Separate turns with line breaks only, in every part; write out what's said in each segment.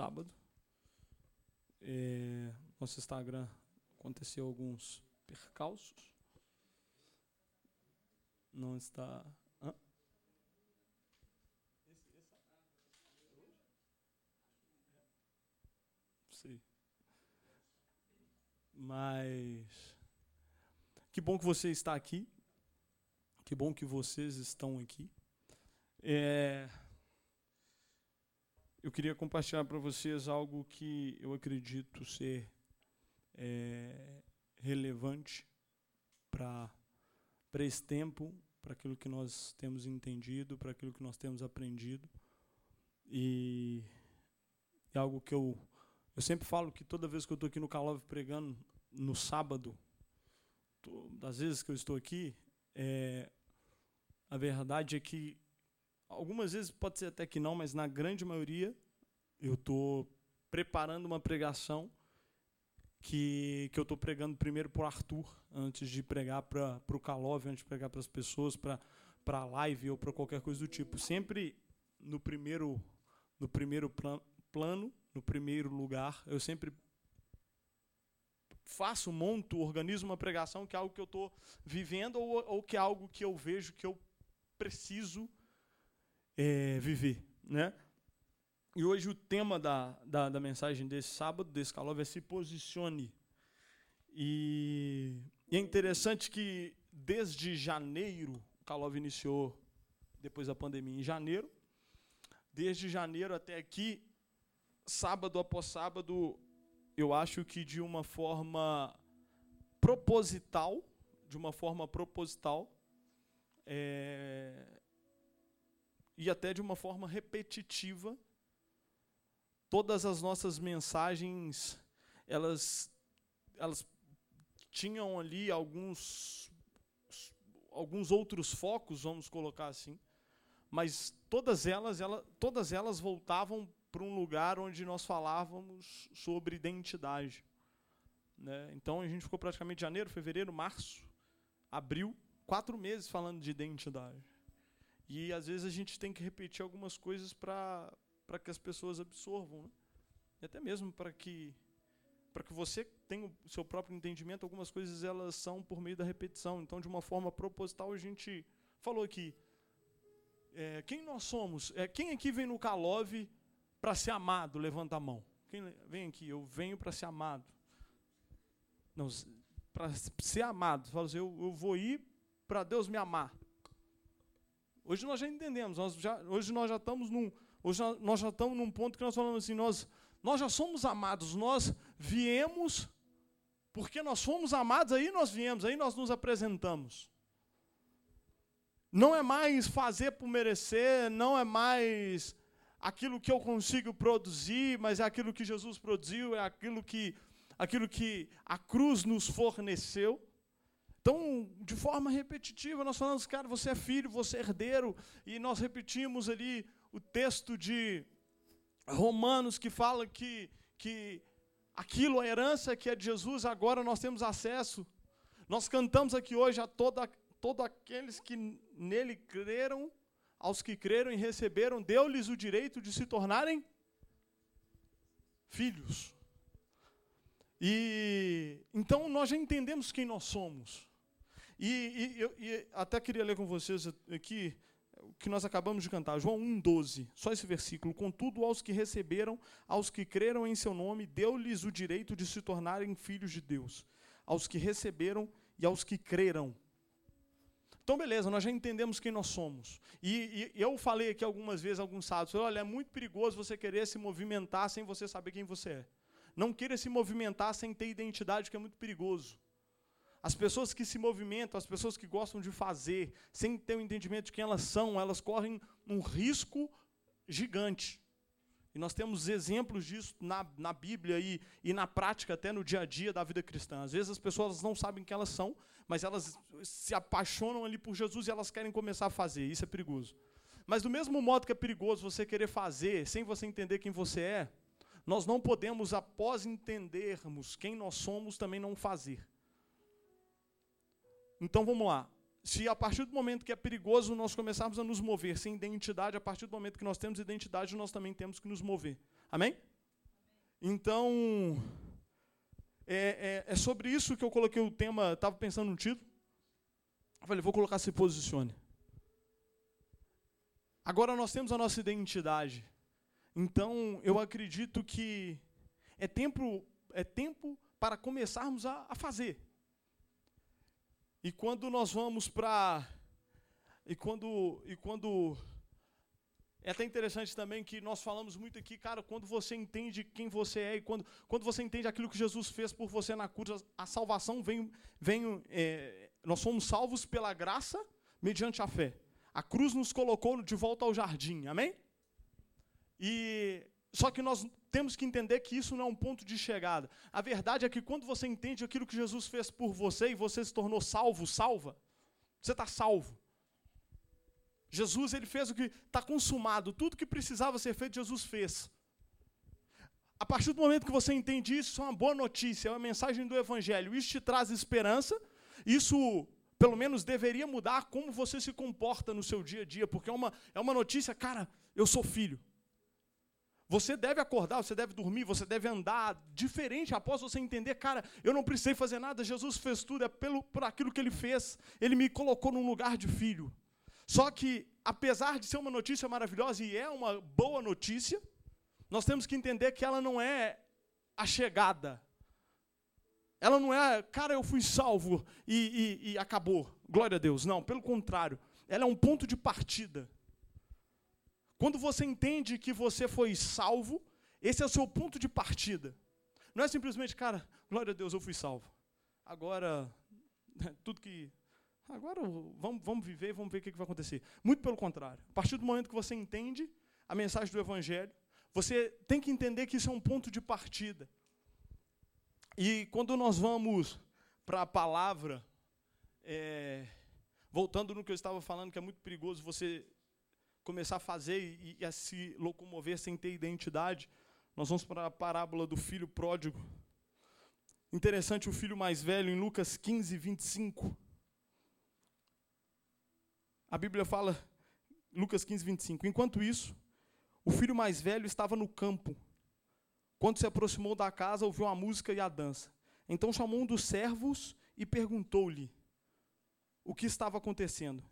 sábado. É, nosso Instagram aconteceu alguns percalços. Não está. Hã? Sei. Mas que bom que você está aqui. Que bom que vocês estão aqui. É, eu queria compartilhar para vocês algo que eu acredito ser é, relevante para esse tempo, para aquilo que nós temos entendido, para aquilo que nós temos aprendido. E é algo que eu, eu sempre falo que toda vez que eu estou aqui no Calove pregando, no sábado, das vezes que eu estou aqui, é, a verdade é que Algumas vezes pode ser até que não, mas na grande maioria eu estou preparando uma pregação que, que eu estou pregando primeiro para o Arthur, antes de pregar para o Calove, antes de pregar para as pessoas, para a live ou para qualquer coisa do tipo. Sempre no primeiro, no primeiro plan, plano, no primeiro lugar, eu sempre faço, monto, organizo uma pregação que é algo que eu estou vivendo ou, ou que é algo que eu vejo que eu preciso é, viver. Né? E hoje o tema da, da, da mensagem desse sábado, desse calor, é se posicione. E, e, é interessante que desde janeiro, o Calov iniciou depois da pandemia em janeiro, desde janeiro até aqui, sábado após sábado, eu acho que de uma forma proposital, de uma forma proposital, é, e até de uma forma repetitiva, todas as nossas mensagens, elas, elas tinham ali alguns, alguns outros focos, vamos colocar assim, mas todas elas, ela, todas elas voltavam para um lugar onde nós falávamos sobre identidade. Né? Então a gente ficou praticamente janeiro, fevereiro, março, abril, quatro meses falando de identidade. E às vezes a gente tem que repetir algumas coisas para que as pessoas absorvam. Né? E até mesmo para que para que você tenha o seu próprio entendimento, algumas coisas elas são por meio da repetição. Então, de uma forma proposital, a gente falou aqui. É, quem nós somos? É, quem aqui vem no Calove para ser amado? Levanta a mão. Quem vem aqui? Eu venho para ser amado. Não, para ser amado. Fala assim, eu, eu vou ir para Deus me amar. Hoje nós já entendemos, nós já, hoje nós já estamos num, hoje nós já estamos num ponto que nós falamos assim, nós, nós já somos amados, nós viemos porque nós fomos amados, aí nós viemos, aí nós nos apresentamos. Não é mais fazer por merecer, não é mais aquilo que eu consigo produzir, mas é aquilo que Jesus produziu, é aquilo que, aquilo que a cruz nos forneceu. Então, de forma repetitiva, nós falamos, cara, você é filho, você é herdeiro, e nós repetimos ali o texto de Romanos que fala que, que aquilo, a herança que é de Jesus, agora nós temos acesso. Nós cantamos aqui hoje a toda, todos aqueles que nele creram, aos que creram e receberam, deu-lhes o direito de se tornarem filhos. E então nós já entendemos quem nós somos. E, e, e até queria ler com vocês aqui o que nós acabamos de cantar, João 1,12, só esse versículo. Contudo, aos que receberam, aos que creram em seu nome, deu-lhes o direito de se tornarem filhos de Deus. Aos que receberam e aos que creram. Então, beleza, nós já entendemos quem nós somos. E, e eu falei aqui algumas vezes, alguns sábados, olha, é muito perigoso você querer se movimentar sem você saber quem você é. Não queira se movimentar sem ter identidade, que é muito perigoso. As pessoas que se movimentam, as pessoas que gostam de fazer, sem ter o um entendimento de quem elas são, elas correm um risco gigante. E nós temos exemplos disso na, na Bíblia e, e na prática, até no dia a dia da vida cristã. Às vezes as pessoas não sabem quem elas são, mas elas se apaixonam ali por Jesus e elas querem começar a fazer. Isso é perigoso. Mas do mesmo modo que é perigoso você querer fazer sem você entender quem você é, nós não podemos, após entendermos quem nós somos, também não fazer. Então vamos lá. Se a partir do momento que é perigoso nós começarmos a nos mover sem identidade, a partir do momento que nós temos identidade, nós também temos que nos mover. Amém? Então, é, é, é, sobre isso que eu coloquei o tema, estava pensando no título. Eu falei, vou colocar se posicione. Agora nós temos a nossa identidade. Então, eu acredito que é tempo, é tempo para começarmos a, a fazer. E quando nós vamos para e quando e quando é até interessante também que nós falamos muito aqui, cara, quando você entende quem você é e quando, quando você entende aquilo que Jesus fez por você na cruz, a salvação vem, vem é, nós somos salvos pela graça mediante a fé. A cruz nos colocou de volta ao jardim, amém? E só que nós temos que entender que isso não é um ponto de chegada. A verdade é que quando você entende aquilo que Jesus fez por você e você se tornou salvo, salva, você está salvo. Jesus ele fez o que está consumado, tudo que precisava ser feito, Jesus fez. A partir do momento que você entende isso, isso é uma boa notícia, é uma mensagem do Evangelho. Isso te traz esperança, isso pelo menos deveria mudar como você se comporta no seu dia a dia, porque é uma, é uma notícia, cara, eu sou filho. Você deve acordar, você deve dormir, você deve andar diferente após você entender, cara, eu não precisei fazer nada, Jesus fez tudo, é pelo, por aquilo que ele fez, ele me colocou num lugar de filho. Só que, apesar de ser uma notícia maravilhosa e é uma boa notícia, nós temos que entender que ela não é a chegada. Ela não é, cara, eu fui salvo e, e, e acabou. Glória a Deus. Não, pelo contrário. Ela é um ponto de partida. Quando você entende que você foi salvo, esse é o seu ponto de partida. Não é simplesmente, cara, glória a Deus, eu fui salvo. Agora, tudo que agora vamos, vamos viver, vamos ver o que, vai acontecer. Muito pelo contrário. A partir do momento que você entende a mensagem do Evangelho, você tem que entender que isso é um ponto de partida. E quando nós vamos para a palavra, é, voltando no que eu estava falando, que é muito perigoso você começar a fazer e, e a se locomover sem ter identidade, nós vamos para a parábola do filho pródigo. Interessante, o filho mais velho, em Lucas 15, 25. A Bíblia fala, Lucas 15, 25. Enquanto isso, o filho mais velho estava no campo. Quando se aproximou da casa, ouviu a música e a dança. Então chamou um dos servos e perguntou-lhe o que estava acontecendo.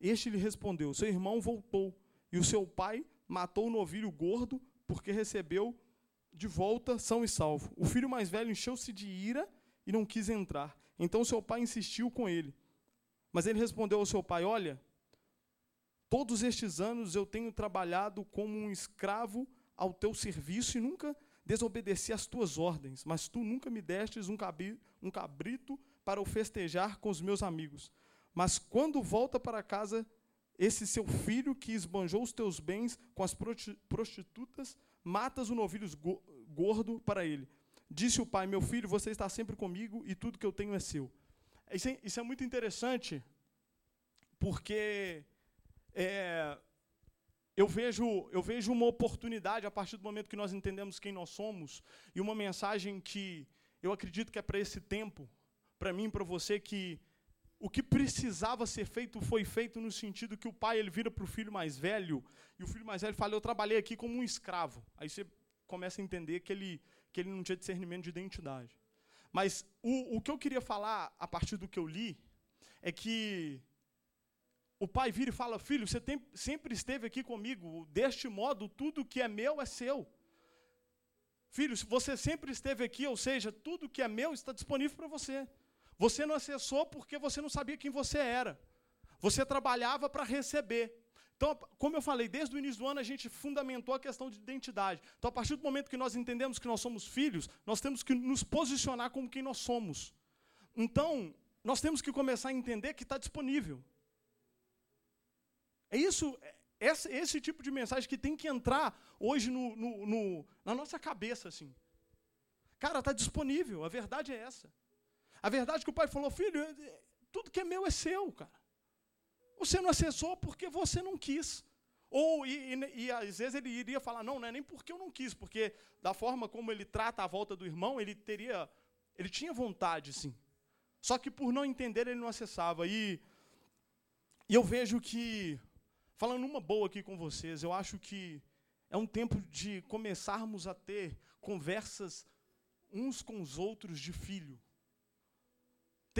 Este lhe respondeu: Seu irmão voltou, e o seu pai matou o novilho gordo, porque recebeu de volta são e salvo. O filho mais velho encheu-se de ira e não quis entrar. Então seu pai insistiu com ele. Mas ele respondeu ao seu pai: Olha, Todos estes anos eu tenho trabalhado como um escravo ao teu serviço e nunca desobedeci às tuas ordens, mas tu nunca me destes um, cabrito para o festejar com os meus amigos. Mas quando volta para casa esse seu filho que esbanjou os teus bens com as prostitutas, matas o novilho gordo para ele. Disse o pai: Meu filho, você está sempre comigo e tudo que eu tenho é seu. Isso é, isso é muito interessante, porque é, eu vejo, eu vejo uma oportunidade a partir do momento que nós entendemos quem nós somos e uma mensagem que eu acredito que é para esse tempo, para mim, para você, que o que precisava ser feito foi feito no sentido que o pai ele vira para o filho mais velho e o filho mais velho fala: Eu trabalhei aqui como um escravo. Aí você começa a entender que ele, que ele não tinha discernimento de identidade. Mas o, o que eu queria falar a partir do que eu li é que o pai vira e fala: Filho, você tem, sempre esteve aqui comigo, deste modo, tudo que é meu é seu. Filho, você sempre esteve aqui, ou seja, tudo que é meu está disponível para você. Você não acessou porque você não sabia quem você era. Você trabalhava para receber. Então, como eu falei, desde o início do ano a gente fundamentou a questão de identidade. Então, a partir do momento que nós entendemos que nós somos filhos, nós temos que nos posicionar como quem nós somos. Então, nós temos que começar a entender que está disponível. É isso, é esse, esse tipo de mensagem que tem que entrar hoje no, no, no, na nossa cabeça, assim. Cara, está disponível, a verdade é essa. A verdade é que o pai falou, filho, tudo que é meu é seu, cara. Você não acessou porque você não quis. Ou, e, e, e, às vezes ele iria falar, não, não é nem porque eu não quis, porque da forma como ele trata a volta do irmão, ele teria, ele tinha vontade, sim. Só que por não entender, ele não acessava. E, e eu vejo que Falando uma boa aqui com vocês, eu acho que É um tempo de começarmos a ter conversas uns com os outros de filho.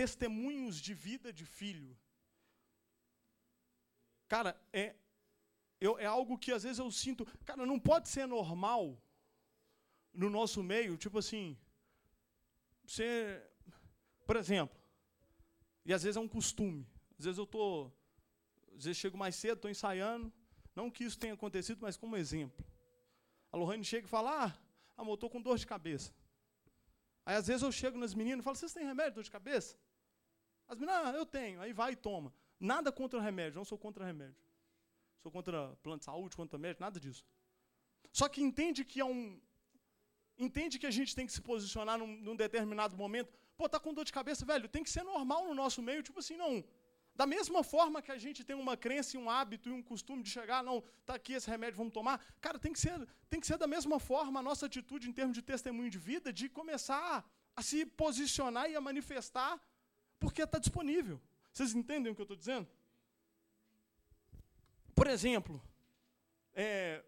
Testemunhos de vida de filho. Cara, é, eu, é algo que às vezes eu sinto. Cara, não pode ser normal no nosso meio, tipo assim. Você. Por exemplo, e às vezes é um costume. Às vezes eu estou. Às vezes chego mais cedo, estou ensaiando. Não que isso tenha acontecido, mas como exemplo. A Lohane chega e fala: Ah, amor, estou com dor de cabeça. Aí às vezes eu chego nas meninas e falo: Vocês têm remédio dor de cabeça? As meninas, ah, eu tenho. Aí vai e toma. Nada contra remédio, não sou contra remédio. Sou contra plano de saúde, contra médico, nada disso. Só que entende que é um. Entende que a gente tem que se posicionar num, num determinado momento. Pô, tá com dor de cabeça, velho, tem que ser normal no nosso meio, tipo assim, não. Da mesma forma que a gente tem uma crença e um hábito e um costume de chegar, não, tá aqui esse remédio, vamos tomar. Cara, tem que ser, tem que ser da mesma forma a nossa atitude em termos de testemunho de vida, de começar a se posicionar e a manifestar, porque está disponível. Vocês entendem o que eu estou dizendo? Por exemplo, é,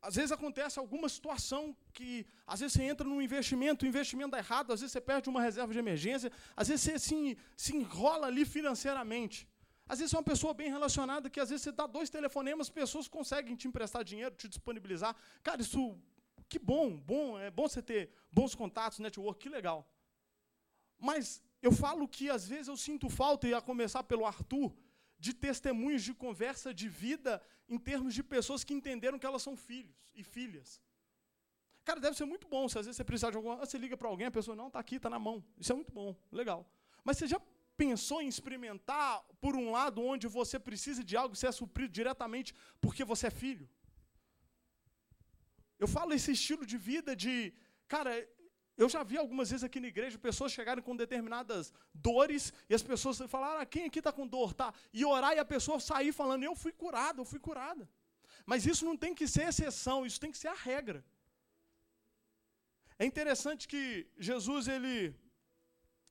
às vezes acontece alguma situação que, às vezes você entra num investimento, o investimento dá errado, às vezes você perde uma reserva de emergência, às vezes você assim, se enrola ali financeiramente. Às vezes é uma pessoa bem relacionada que às vezes você dá dois telefonemas, pessoas conseguem te emprestar dinheiro, te disponibilizar. Cara, isso que bom, bom, é bom você ter bons contatos, network, que legal. Mas eu falo que às vezes eu sinto falta, e a começar pelo Arthur, de testemunhos de conversa de vida em termos de pessoas que entenderam que elas são filhos e filhas. Cara, deve ser muito bom se às vezes você precisar de alguma coisa, você liga para alguém, a pessoa não está aqui, está na mão. Isso é muito bom, legal. Mas você já pensou em experimentar, por um lado, onde você precisa de algo, você é suprido diretamente porque você é filho? Eu falo esse estilo de vida de, cara, eu já vi algumas vezes aqui na igreja pessoas chegarem com determinadas dores e as pessoas falaram: ah, quem aqui está com dor? Tá. E orar e a pessoa sair falando: eu fui curada, eu fui curada. Mas isso não tem que ser exceção, isso tem que ser a regra. É interessante que Jesus, ele.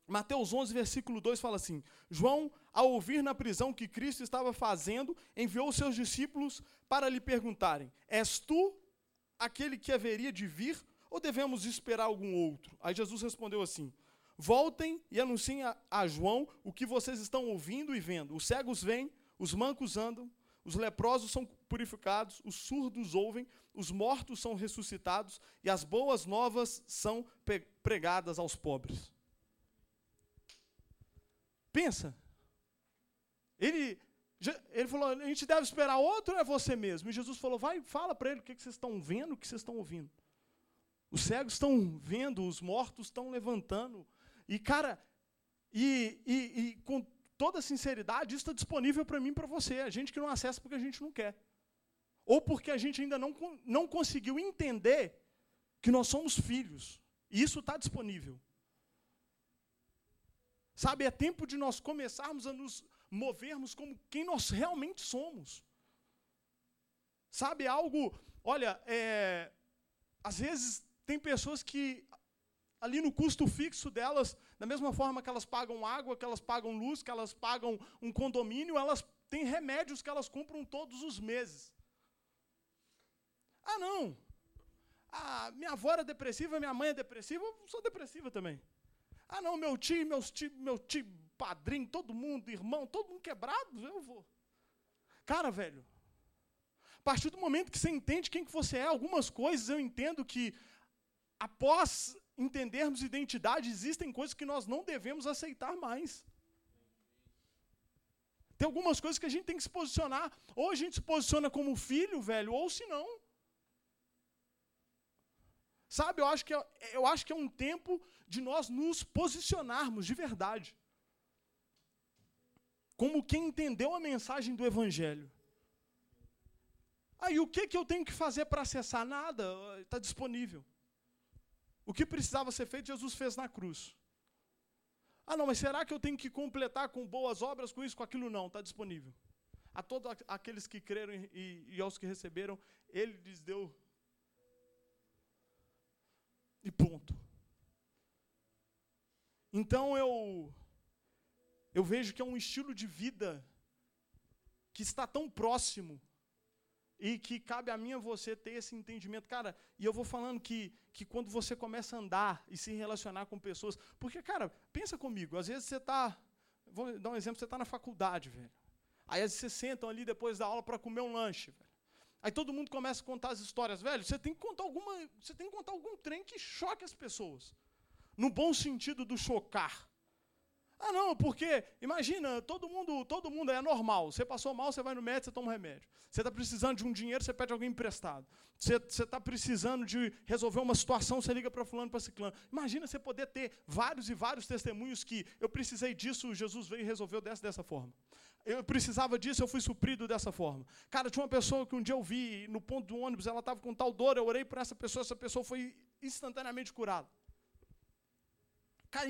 Mateus 11, versículo 2 fala assim: João, ao ouvir na prisão que Cristo estava fazendo, enviou seus discípulos para lhe perguntarem: És tu aquele que haveria de vir ou devemos esperar algum outro? Aí Jesus respondeu assim: Voltem e anunciem a, a João o que vocês estão ouvindo e vendo. Os cegos vêm, os mancos andam, os leprosos são purificados, os surdos ouvem, os mortos são ressuscitados e as boas novas são pregadas aos pobres. Pensa. Ele, ele falou: a gente deve esperar outro ou é você mesmo? E Jesus falou: vai, fala para ele o que vocês estão vendo, o que vocês estão ouvindo. Os cegos estão vendo, os mortos estão levantando. E, cara, e, e, e com toda sinceridade, isso está disponível para mim e para você. A gente que não acessa porque a gente não quer. Ou porque a gente ainda não, não conseguiu entender que nós somos filhos. E isso está disponível. Sabe, é tempo de nós começarmos a nos movermos como quem nós realmente somos. Sabe, algo, olha, é, às vezes tem pessoas que, ali no custo fixo delas, da mesma forma que elas pagam água, que elas pagam luz, que elas pagam um condomínio, elas têm remédios que elas compram todos os meses. Ah, não. Ah, minha avó era depressiva, minha mãe é depressiva, eu sou depressiva também. Ah, não, meu tio, meus tio, meu tio, padrinho, todo mundo, irmão, todo mundo quebrado, eu vou. Cara, velho, a partir do momento que você entende quem que você é, algumas coisas eu entendo que após entendermos identidade, existem coisas que nós não devemos aceitar mais. Tem algumas coisas que a gente tem que se posicionar. Ou a gente se posiciona como filho, velho, ou se não. Sabe, eu acho, que é, eu acho que é um tempo de nós nos posicionarmos de verdade. Como quem entendeu a mensagem do Evangelho. Aí o que, que eu tenho que fazer para acessar? Nada, está disponível. O que precisava ser feito, Jesus fez na cruz. Ah, não, mas será que eu tenho que completar com boas obras, com isso, com aquilo? Não, está disponível. A todos aqueles que creram e, e aos que receberam, ele lhes deu. E ponto. Então eu, eu vejo que é um estilo de vida que está tão próximo E que cabe a mim a você ter esse entendimento. Cara, e eu vou falando que, que quando você começa a andar e se relacionar com pessoas. Porque, cara, pensa comigo, às vezes você está. Vou dar um exemplo, você está na faculdade, velho. Aí às vezes vocês sentam ali depois da aula para comer um lanche, velho. Aí todo mundo começa a contar as histórias, velho. Você tem que contar alguma. Você tem que contar algum trem que choque as pessoas. No bom sentido do chocar. Não, porque, imagina, todo mundo, todo mundo é normal. Você passou mal, você vai no médico, você toma um remédio. Você está precisando de um dinheiro, você pede alguém emprestado. Você está precisando de resolver uma situação, você liga para fulano, para ciclano. Imagina você poder ter vários e vários testemunhos que eu precisei disso, Jesus veio e resolveu dessa, dessa forma. Eu precisava disso, eu fui suprido dessa forma. Cara, tinha uma pessoa que um dia eu vi no ponto do ônibus, ela estava com tal dor, eu orei por essa pessoa, essa pessoa foi instantaneamente curada. Cara,